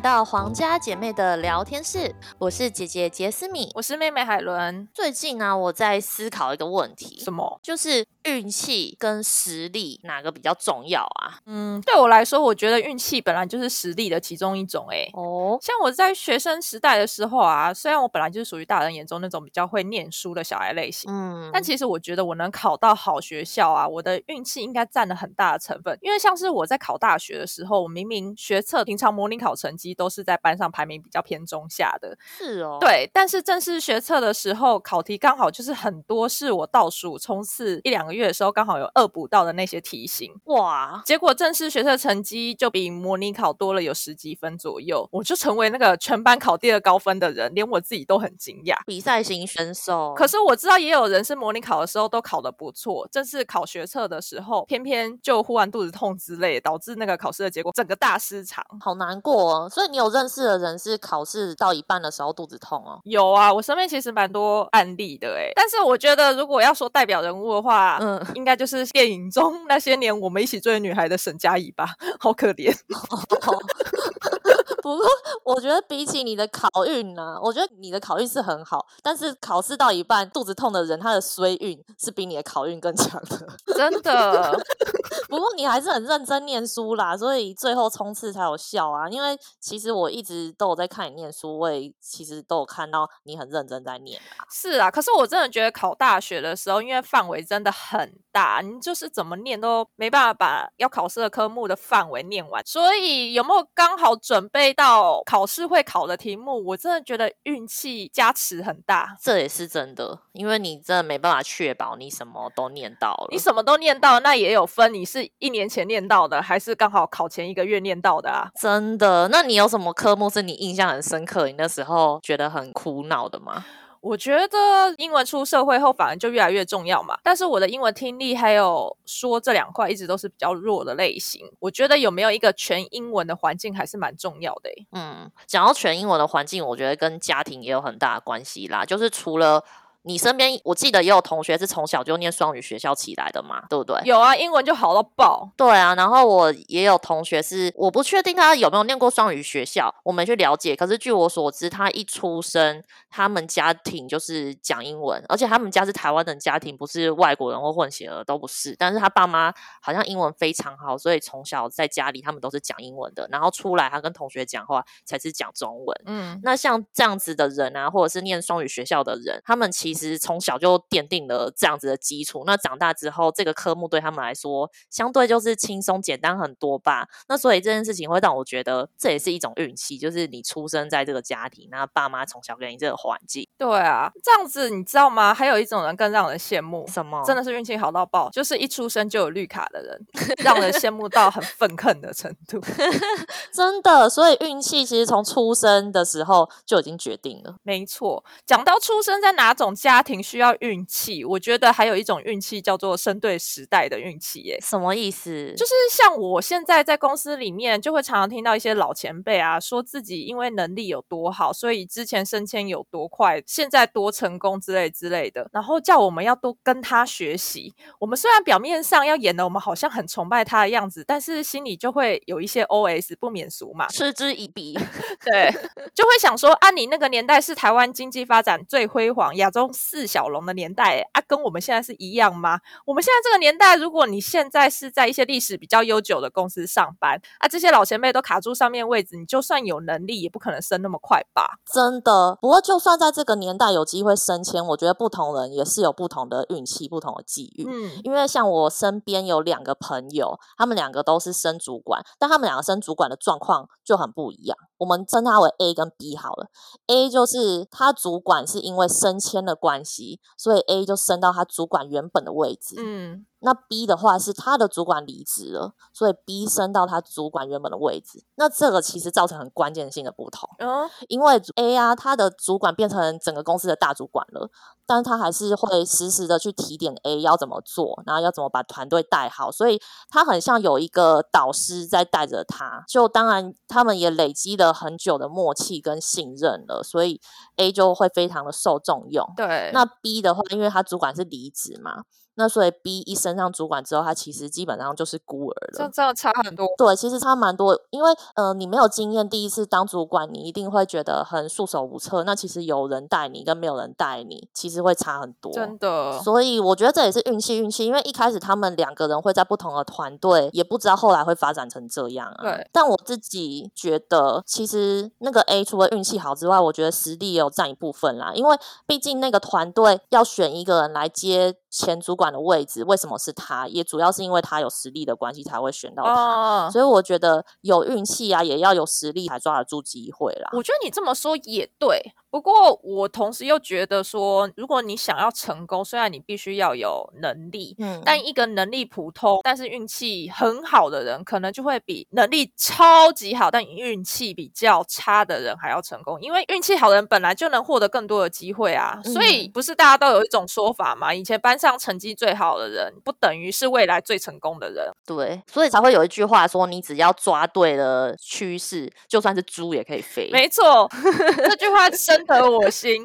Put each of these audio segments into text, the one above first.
到皇家姐妹的聊天室，我是姐姐杰斯米，我是妹妹海伦。最近呢，我在思考一个问题，什么？就是运气跟实力哪个比较重要啊？嗯，对我来说，我觉得运气本来就是实力的其中一种。哎，哦，像我在学生时代的时候啊，虽然我本来就是属于大人眼中那种比较会念书的小孩类型，嗯，但其实我觉得我能考到好学校啊，我的运气应该占了很大的成分。因为像是我在考大学的时候，我明明学测平常模拟考成绩。都是在班上排名比较偏中下的，是哦，对。但是正式学测的时候，考题刚好就是很多是我倒数冲刺一两个月的时候，刚好有恶补到的那些题型，哇！结果正式学测成绩就比模拟考多了有十几分左右，我就成为那个全班考第二高分的人，连我自己都很惊讶。比赛型选手，可是我知道也有人是模拟考的时候都考得不错，正式考学测的时候，偏偏就忽然肚子痛之类，导致那个考试的结果整个大失常，好难过哦。所以你有认识的人是考试到一半的时候肚子痛哦？有啊，我身边其实蛮多案例的哎。但是我觉得如果要说代表人物的话，嗯，应该就是电影中那些年我们一起追的女孩的沈佳宜吧，好可怜。不过我觉得比起你的考运呢，我觉得你的考运是很好，但是考试到一半肚子痛的人，他的衰运是比你的考运更强的，真的。不过你还是很认真念书啦，所以最后冲刺才有效啊。因为其实我一直都有在看你念书，我也其实都有看到你很认真在念啊。是啊，可是我真的觉得考大学的时候，因为范围真的很大，你就是怎么念都没办法把要考试的科目的范围念完。所以有没有刚好准备到考试会考的题目？我真的觉得运气加持很大。这也是真的，因为你真的没办法确保你什么都念到了。你什么都念到，那也有分你是。一年前念到的，还是刚好考前一个月念到的啊？真的？那你有什么科目是你印象很深刻，你那时候觉得很苦恼的吗？我觉得英文出社会后反而就越来越重要嘛。但是我的英文听力还有说这两块一直都是比较弱的类型。我觉得有没有一个全英文的环境还是蛮重要的。嗯，讲到全英文的环境，我觉得跟家庭也有很大的关系啦。就是除了你身边我记得也有同学是从小就念双语学校起来的嘛，对不对？有啊，英文就好到爆。对啊，然后我也有同学是，我不确定他有没有念过双语学校，我没去了解。可是据我所知，他一出生，他们家庭就是讲英文，而且他们家是台湾的家庭，不是外国人或混血儿都不是。但是他爸妈好像英文非常好，所以从小在家里他们都是讲英文的。然后出来他跟同学讲话才是讲中文。嗯，那像这样子的人啊，或者是念双语学校的人，他们其其实从小就奠定了这样子的基础，那长大之后，这个科目对他们来说相对就是轻松简单很多吧。那所以这件事情会让我觉得，这也是一种运气，就是你出生在这个家庭，那爸妈从小给你这个环境。对啊，这样子你知道吗？还有一种人更让人羡慕，什么？真的是运气好到爆，就是一出生就有绿卡的人，让人羡慕到很愤恨的程度。真的，所以运气其实从出生的时候就已经决定了。没错，讲到出生在哪种。家庭需要运气，我觉得还有一种运气叫做生对时代的运气耶。什么意思？就是像我现在在公司里面，就会常常听到一些老前辈啊，说自己因为能力有多好，所以之前升迁有多快，现在多成功之类之类的，然后叫我们要多跟他学习。我们虽然表面上要演的我们好像很崇拜他的样子，但是心里就会有一些 OS 不免俗嘛，嗤之以鼻。对，就会想说啊，你那个年代是台湾经济发展最辉煌，亚洲。四小龙的年代啊，跟我们现在是一样吗？我们现在这个年代，如果你现在是在一些历史比较悠久的公司上班啊，这些老前辈都卡住上面位置，你就算有能力，也不可能升那么快吧？真的。不过，就算在这个年代有机会升迁，我觉得不同人也是有不同的运气、不同的机遇。嗯，因为像我身边有两个朋友，他们两个都是升主管，但他们两个升主管的状况就很不一样。我们称他为 A 跟 B 好了，A 就是他主管是因为升迁的关系，所以 A 就升到他主管原本的位置。嗯。那 B 的话是他的主管离职了，所以 B 升到他主管原本的位置。那这个其实造成很关键性的不同，嗯，因为 A 啊，他的主管变成整个公司的大主管了，但是他还是会实时的去提点 A 要怎么做，然后要怎么把团队带好，所以他很像有一个导师在带着他。就当然他们也累积了很久的默契跟信任了，所以 A 就会非常的受重用。对，那 B 的话，因为他主管是离职嘛。那所以 B 一升上主管之后，他其实基本上就是孤儿了。这真的差很多。对，其实差蛮多，因为呃，你没有经验，第一次当主管，你一定会觉得很束手无策。那其实有人带你跟没有人带你，其实会差很多。真的。所以我觉得这也是运气，运气。因为一开始他们两个人会在不同的团队，也不知道后来会发展成这样啊。对。但我自己觉得，其实那个 A 除了运气好之外，我觉得实力也有占一部分啦。因为毕竟那个团队要选一个人来接。前主管的位置为什么是他？也主要是因为他有实力的关系才会选到他，所以我觉得有运气啊，也要有实力才抓得住机会啦。我觉得你这么说也对。不过，我同时又觉得说，如果你想要成功，虽然你必须要有能力，嗯，但一个能力普通但是运气很好的人，可能就会比能力超级好但运气比较差的人还要成功。因为运气好的人本来就能获得更多的机会啊，所以不是大家都有一种说法嘛？以前班上成绩最好的人，不等于是未来最成功的人。对，所以才会有一句话说，你只要抓对了趋势，就算是猪也可以飞。没错，这句话深。得我心。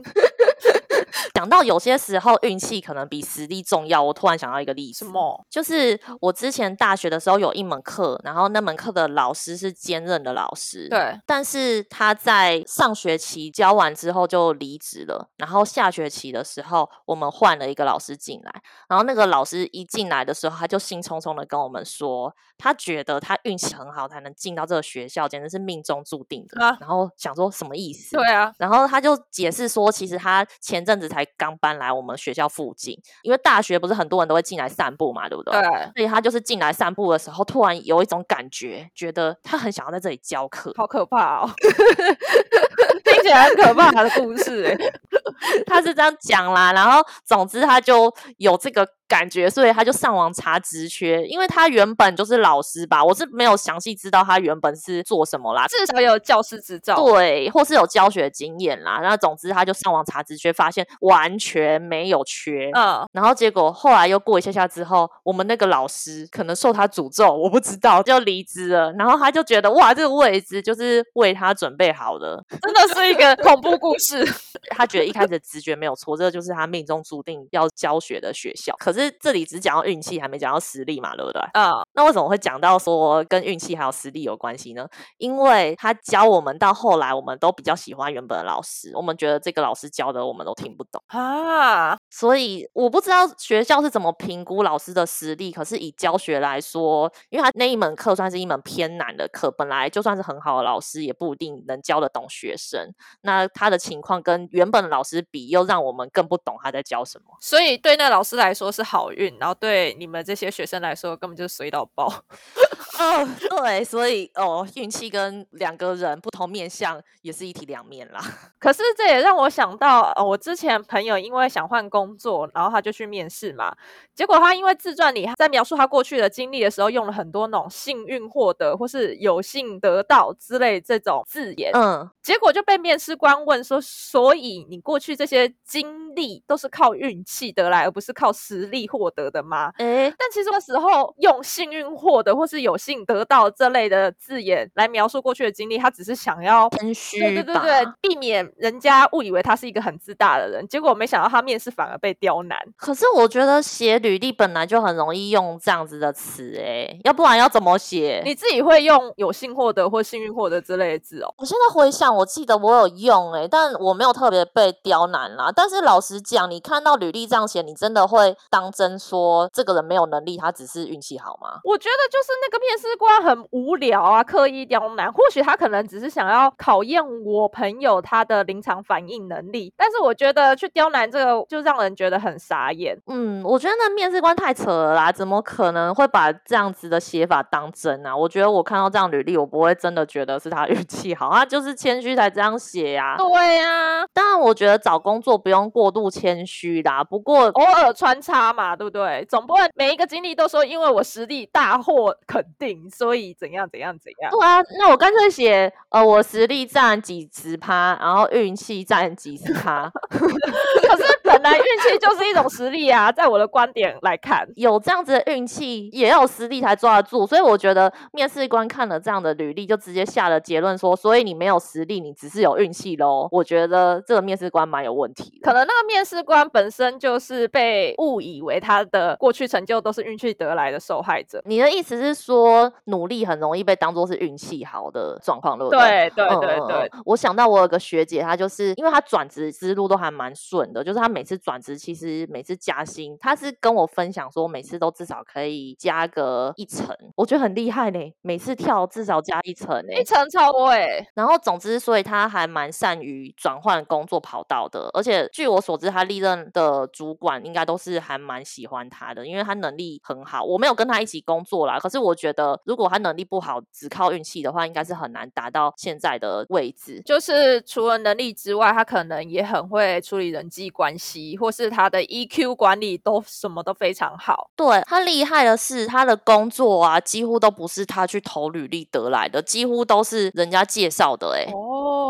讲到有些时候运气可能比实力重要，我突然想到一个例子，什么？就是我之前大学的时候有一门课，然后那门课的老师是兼任的老师，对，但是他在上学期教完之后就离职了，然后下学期的时候我们换了一个老师进来，然后那个老师一进来的时候，他就兴冲冲的跟我们说，他觉得他运气很好才能进到这个学校，简直是命中注定的，然后想说什么意思？对啊，然后他就解释说，其实他前阵子才。刚搬来我们学校附近，因为大学不是很多人都会进来散步嘛，对不对？对。所以他就是进来散步的时候，突然有一种感觉，觉得他很想要在这里教课。好可怕哦！听起来很可怕的故事哎，他是这样讲啦。然后总之他就有这个。感觉，所以他就上网查职缺，因为他原本就是老师吧，我是没有详细知道他原本是做什么啦，至少有教师执照，对，或是有教学经验啦。那总之他就上网查职缺，发现完全没有缺，嗯，然后结果后来又过一下下之后，我们那个老师可能受他诅咒，我不知道就离职了，然后他就觉得哇，这个位置就是为他准备好的，真的是一个恐怖故事。他觉得一开始的直觉没有错，这个就是他命中注定要教学的学校，可。是这里只讲到运气，还没讲到实力嘛，对不对？啊，那为什么会讲到说跟运气还有实力有关系呢？因为他教我们到后来，我们都比较喜欢原本的老师，我们觉得这个老师教的我们都听不懂啊。所以我不知道学校是怎么评估老师的实力，可是以教学来说，因为他那一门课算是一门偏难的课，本来就算是很好的老师，也不一定能教得懂学生。那他的情况跟原本的老师比，又让我们更不懂他在教什么。所以对那老师来说是。好运，然后对你们这些学生来说，根本就是随到爆。哦，对，所以哦，运气跟两个人不同面相也是一体两面啦。可是这也让我想到，呃，我之前朋友因为想换工作，然后他就去面试嘛。结果他因为自传里在描述他过去的经历的时候，用了很多那种幸运获得或是有幸得到之类这种字眼。嗯，结果就被面试官问说：“所以你过去这些经历都是靠运气得来，而不是靠实力获得的吗？”哎，但其实那时候用幸运获得或是有幸得到这类的字眼来描述过去的经历，他只是想要谦虚，对对对对，避免人家误以为他是一个很自大的人。结果没想到他面试反而被刁难。可是我觉得写。履历本来就很容易用这样子的词，哎，要不然要怎么写？你自己会用有幸获得或幸运获得之类的字哦。我现在回想，我记得我有用，哎，但我没有特别被刁难啦。但是老实讲，你看到履历这样写，你真的会当真说这个人没有能力，他只是运气好吗？我觉得就是那个面试官很无聊啊，刻意刁难。或许他可能只是想要考验我朋友他的临场反应能力，但是我觉得去刁难这个就让人觉得很傻眼。嗯，我觉得那。面试官太扯了啦，怎么可能会把这样子的写法当真啊？我觉得我看到这样履历，我不会真的觉得是他运气好，他就是谦虚才这样写呀。对呀，当然我觉得找工作不用过度谦虚啦，不过偶尔穿插嘛，对不对？总不能每一个经历都说因为我实力大获肯定，所以怎样怎样怎样。对啊，那我干脆写呃，我实力占几十趴，然后运气占几十趴。可是本来运气就是一种实力啊，在我的观点来看，有这样子的运气，也有实力才抓得住。所以我觉得面试官看了这样的履历，就直接下了结论说，所以你没有实力，你只是有运气喽。我觉得这个面试官蛮有问题的，可能那个面试官本身就是被误以为他的过去成就都是运气得来的受害者。你的意思是说，努力很容易被当做是运气好的状况，对不对？对对对对。我想到我有个学姐，她就是因为她转职之路都还蛮顺的，就是她每次转职，其实每次加薪，他是跟我分享说，每次都至少可以加个一层，我觉得很厉害呢。每次跳至少加一层，一层超多哎。然后总之，所以他还蛮善于转换工作跑道的，而且据我所知，他历任的主管应该都是还蛮喜欢他的，因为他能力很好。我没有跟他一起工作啦，可是我觉得如果他能力不好，只靠运气的话，应该是很难达到现在的位置。就是除了能力之外，他可能也很会处理人际关系，或是他的 EQ 管理都什么都非常好。对他厉害的是，他的工作啊，几乎都不是他去投履历得来的，几乎都是人家介绍的。哎，哦，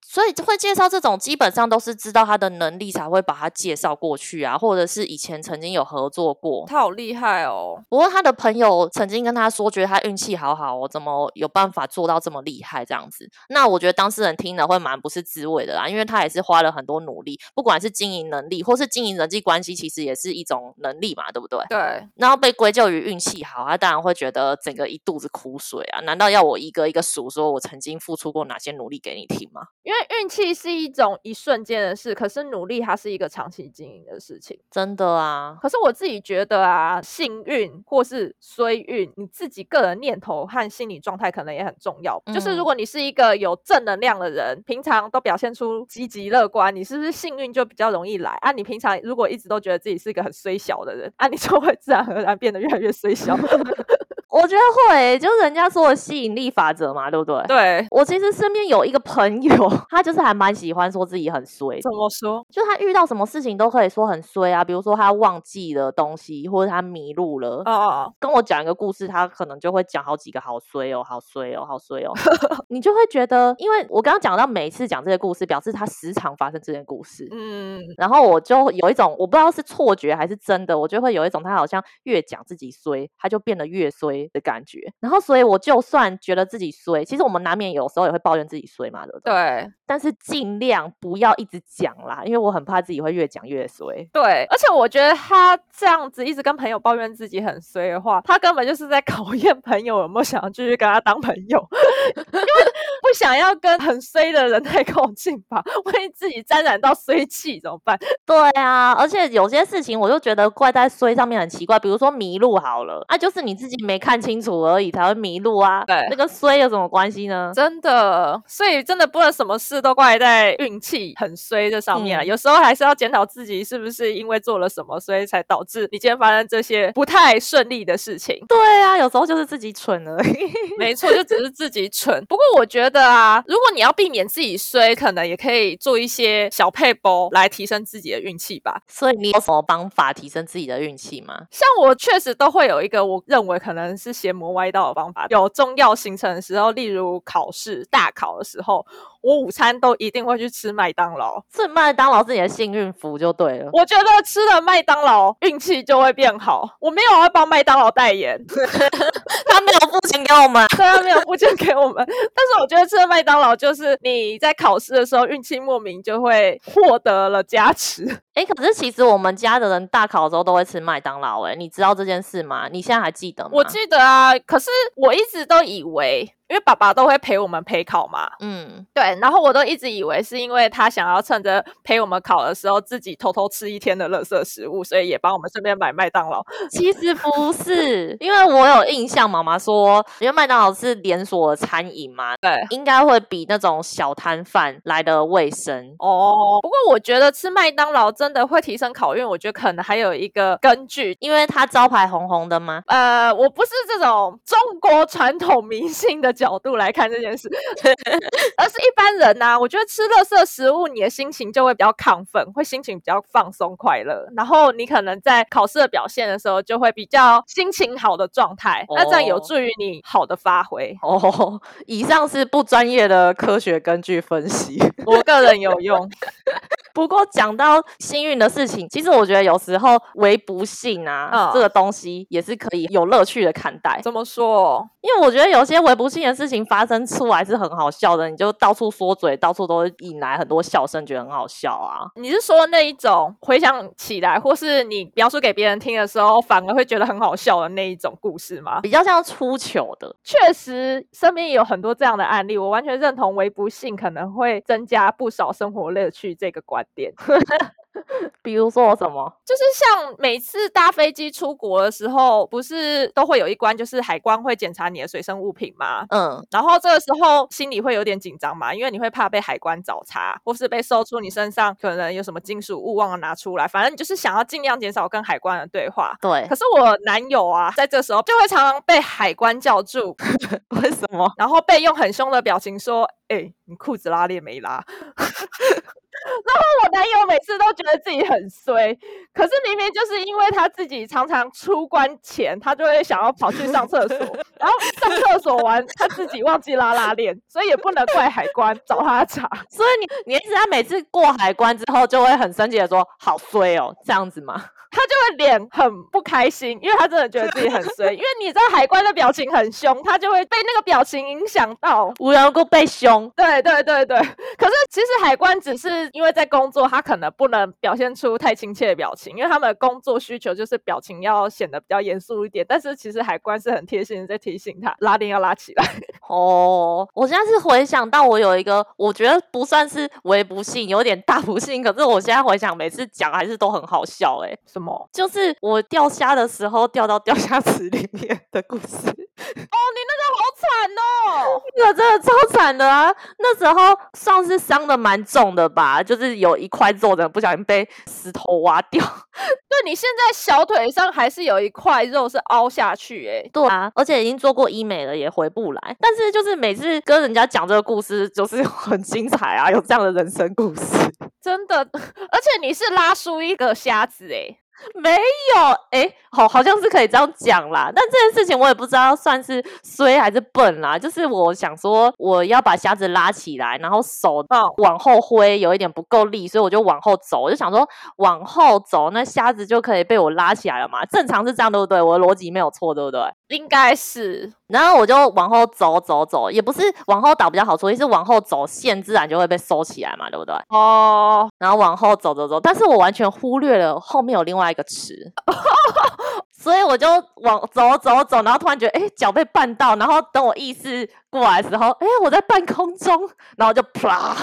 所以会介绍这种，基本上都是知道他的能力才会把他介绍过去啊，或者是以前曾经有合作过。他好厉害哦！不过他的朋友曾经跟他说，觉得他运气好好哦，怎么有办法做到这么厉害这样子？那我觉得当事人听了会蛮不是滋味的啦，因为他也是花了很多努力，不管是经营能力或是经营人际关系，其实也是一种能力嘛，对不对？对。然后被归咎于运气好，他当然会觉得整个一肚子苦水啊！难道要我一个一个数，说我曾经付出过哪些努力给你听吗？因为运气是一种一瞬间的事，可是努力它是一个长期经营的事情。真的啊。可是我自己觉得啊，幸运或是衰运，你自己个人念头和心理状态可能也很重要。就是如果你是一个有正能量的人，平常都表现出积极乐观，你是不是幸运就比较容易来啊？你平常如果一直都觉得自己是一个很衰小的人啊，你就会自然而然变得越来越衰小。我觉得会，就是人家说的吸引力法则嘛，对不对？对我其实身边有一个朋友，他就是还蛮喜欢说自己很衰。怎么说？就他遇到什么事情都可以说很衰啊，比如说他忘记了东西，或者他迷路了。哦哦哦。跟我讲一个故事，他可能就会讲好几个，好衰哦，好衰哦，好衰哦。你就会觉得，因为我刚刚讲到每一次讲这些故事，表示他时常发生这件故事。嗯。然后我就有一种，我不知道是错觉还是真的，我就会有一种他好像越讲自己衰，他就变得越衰。的感觉，然后所以我就算觉得自己衰，其实我们难免有时候也会抱怨自己衰嘛，对不对？对。但是尽量不要一直讲啦，因为我很怕自己会越讲越衰。对，而且我觉得他这样子一直跟朋友抱怨自己很衰的话，他根本就是在考验朋友有没有想要继续跟他当朋友，因 为不想要跟很衰的人太靠近吧，万一自己沾染到衰气怎么办？对啊，而且有些事情我就觉得怪在衰上面很奇怪，比如说迷路好了，啊，就是你自己没看清楚而已才会迷路啊。对，那个衰有什么关系呢？真的，所以真的不能什么事都怪在运气很衰这上面啊。有时候还是要检讨自己是不是因为做了什么，所以才导致你今天发生这些不太顺利的事情。对啊，有时候就是自己蠢而已。没错，就只是自己蠢。不过我觉得啊，如果你要避免自己衰，可能也可以做一些小配包来提升自己的运气吧。所以你有什么方法提升自己的运气吗？像我确实都会有一个我认为可能是邪魔歪道的方法。有重要行程的时候，例如考试、大考的时候。我午餐都一定会去吃麦当劳，吃麦当劳是你的幸运符就对了。我觉得吃了麦当劳运气就会变好。我没有要帮麦当劳代言，他没有付钱给我们，对，他没有付钱给我们。但是我觉得吃了麦当劳，就是你在考试的时候运气莫名就会获得了加持。哎，可是其实我们家的人大考的时候都会吃麦当劳，哎，你知道这件事吗？你现在还记得吗？我记得啊，可是我一直都以为。因为爸爸都会陪我们陪考嘛，嗯，对，然后我都一直以为是因为他想要趁着陪我们考的时候，自己偷偷吃一天的垃圾食物，所以也帮我们顺便买麦当劳。其实不是，因为我有印象，妈妈说，因为麦当劳是连锁餐饮嘛，对，应该会比那种小摊贩来的卫生哦。不过我觉得吃麦当劳真的会提升考运，我觉得可能还有一个根据，因为它招牌红红的吗？呃，我不是这种中国传统迷信的。角度来看这件事，而是一般人呐。我觉得吃垃圾食物，你的心情就会比较亢奋，会心情比较放松快乐，然后你可能在考试的表现的时候就会比较心情好的状态，那这样有助于你好的发挥。哦，以上是不专业的科学根据分析，我个人有用。不过讲到幸运的事情，其实我觉得有时候为不幸啊，这个东西也是可以有乐趣的看待。怎么说？因为我觉得有些为不幸的事情发生出来是很好笑的，你就到处说嘴，到处都引来很多笑声，觉得很好笑啊。你是说那一种回想起来，或是你描述给别人听的时候，反而会觉得很好笑的那一种故事吗？比较像出糗的。确实，身边也有很多这样的案例，我完全认同为不幸可能会增加不少生活乐趣这个观点。比如说什么？就是像每次搭飞机出国的时候，不是都会有一关，就是海关会检查你的随身物品吗？嗯，然后这个时候心里会有点紧张嘛，因为你会怕被海关找茬，或是被搜出你身上可能有什么金属物忘了拿出来，反正你就是想要尽量减少跟海关的对话。对，可是我男友啊，在这时候就会常常被海关叫住，为什么？然后被用很凶的表情说：“哎，你裤子拉链没拉？” 然后我男友每次都觉得自己很衰，可是明明就是因为他自己常常出关前，他就会想要跑去上厕所，然后上厕所完他自己忘记拉拉链，所以也不能怪海关找他查。所以你你意思他每次过海关之后就会很生气的说好衰哦，这样子吗？他就会脸很不开心，因为他真的觉得自己很衰。因为你知道海关的表情很凶，他就会被那个表情影响到，无缘无故被凶。对对对对。可是其实海关只是因为在工作，他可能不能表现出太亲切的表情，因为他们的工作需求就是表情要显得比较严肃一点。但是其实海关是很贴心的在提醒他拉链要拉起来。哦，我现在是回想到我有一个，我觉得不算是微不幸，有点大不幸。可是我现在回想，每次讲还是都很好笑。哎。就是我钓虾的时候掉到钓虾池里面的故事。哦，你那个好惨哦，那个真的超惨的啊！那时候算是伤的蛮重的吧，就是有一块肉的不小心被石头挖掉。对，你现在小腿上还是有一块肉是凹下去，哎，对啊，而且已经做过医美了，也回不来。但是就是每次跟人家讲这个故事，就是很精彩啊，有这样的人生故事，真的。而且你是拉出一个瞎子，哎。没有，哎，好，好像是可以这样讲啦。但这件事情我也不知道算是衰还是笨啦。就是我想说，我要把虾子拉起来，然后手往后挥，有一点不够力，所以我就往后走。我就想说，往后走，那虾子就可以被我拉起来了嘛？正常是这样，对不对？我的逻辑没有错，对不对？应该是。然后我就往后走走走，也不是往后倒比较好处理，是往后走线自然就会被收起来嘛，对不对？哦。然后往后走走走，但是我完全忽略了后面有另外。一个池，所以我就往走走走，然后突然觉得哎脚被绊到，然后等我意识过来的时候，哎我在半空中，然后就啪！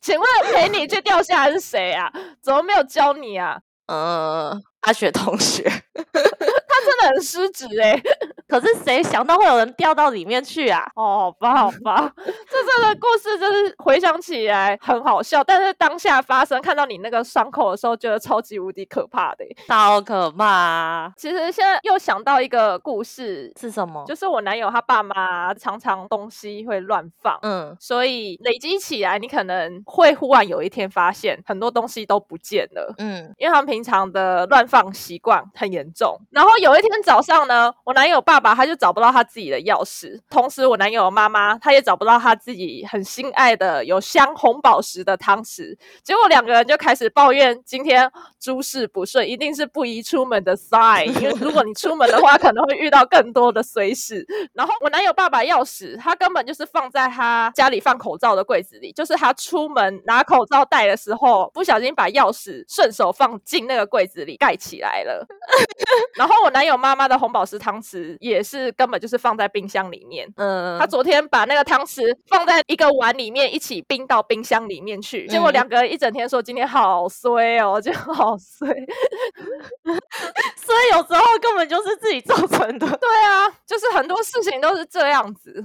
请问陪你去掉下来是谁啊？怎么没有教你啊？嗯。阿雪同学，他真的很失职哎！可是谁想到会有人掉到里面去啊？哦，好吧，好吧，这这个故事就是回想起来很好笑，但是当下发生看到你那个伤口的时候，觉得超级无敌可怕的，超可怕！其实现在又想到一个故事是什么？就是我男友他爸妈常常东西会乱放，嗯，所以累积起来，你可能会忽然有一天发现很多东西都不见了，嗯，因为他们平常的乱。放习惯很严重，然后有一天早上呢，我男友爸爸他就找不到他自己的钥匙，同时我男友妈妈他也找不到他自己很心爱的有镶红宝石的汤匙，结果两个人就开始抱怨今天诸事不顺，一定是不宜出门的 sign，因为如果你出门的话，可能会遇到更多的随事。然后我男友爸爸钥匙，他根本就是放在他家里放口罩的柜子里，就是他出门拿口罩戴的时候，不小心把钥匙顺手放进那个柜子里盖。起来了，然后我男友妈妈的红宝石汤匙也是根本就是放在冰箱里面。嗯，他昨天把那个汤匙放在一个碗里面，一起冰到冰箱里面去。结果两个人一整天说今天好衰哦，就好衰。所以有时候根本就是自己造成的。对啊，就是很多事情都是这样子。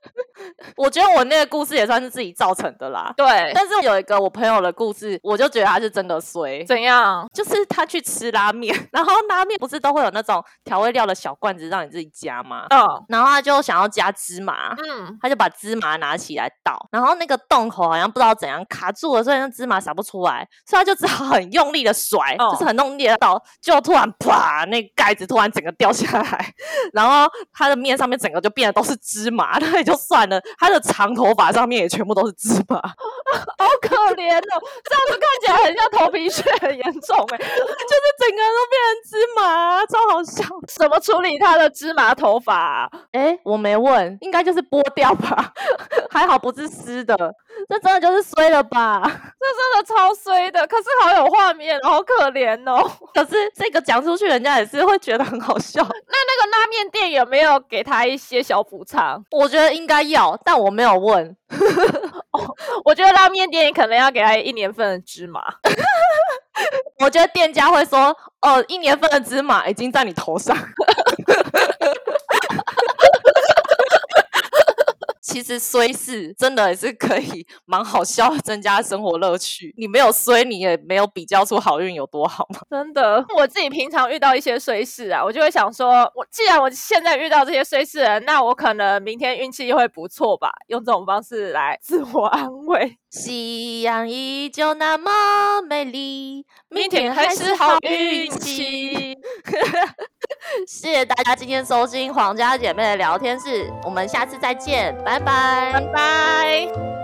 我觉得我那个故事也算是自己造成的啦。对，但是有一个我朋友的故事，我就觉得他是真的衰。怎样？就是他去吃。吃拉面，然后拉面不是都会有那种调味料的小罐子让你自己加吗？嗯，然后他就想要加芝麻，嗯，他就把芝麻拿起来倒，然后那个洞口好像不知道怎样卡住了，所以那芝麻洒不出来，所以他就只好很用力的甩，就是很用力的倒，就突然啪，那盖子突然整个掉下来，然后他的面上面整个就变得都是芝麻，那也就算了，他的长头发上面也全部都是芝麻，好可怜哦，这样子看起来很像头皮屑很严重哎，就是整个人都变成芝麻，超好笑。怎么处理他的芝麻头发？哎，我没问，应该就是剥掉吧，还好不是湿的，这真的就是衰了吧？这真的超衰的，可是好有画面，好可怜哦。可是这个讲出去，人家也是会觉得很好笑。那那个拉面店有没有给他一些小补偿？我觉得应该要，但我没有问。我觉得拉面店可能要给他一年份的芝麻。我觉得店家会说：“哦，一年份的芝麻已经在你头上。”其实衰是真的也是可以 蛮好笑，增加生活乐趣。你没有衰，你也没有比较出好运有多好吗？真的，我自己平常遇到一些衰事啊，我就会想说，我既然我现在遇到这些衰事，那我可能明天运气又会不错吧？用这种方式来自我安慰。夕阳依旧那么美丽，明天还是好运气。谢谢大家今天收听皇家姐妹的聊天室，我们下次再见，拜拜，拜拜。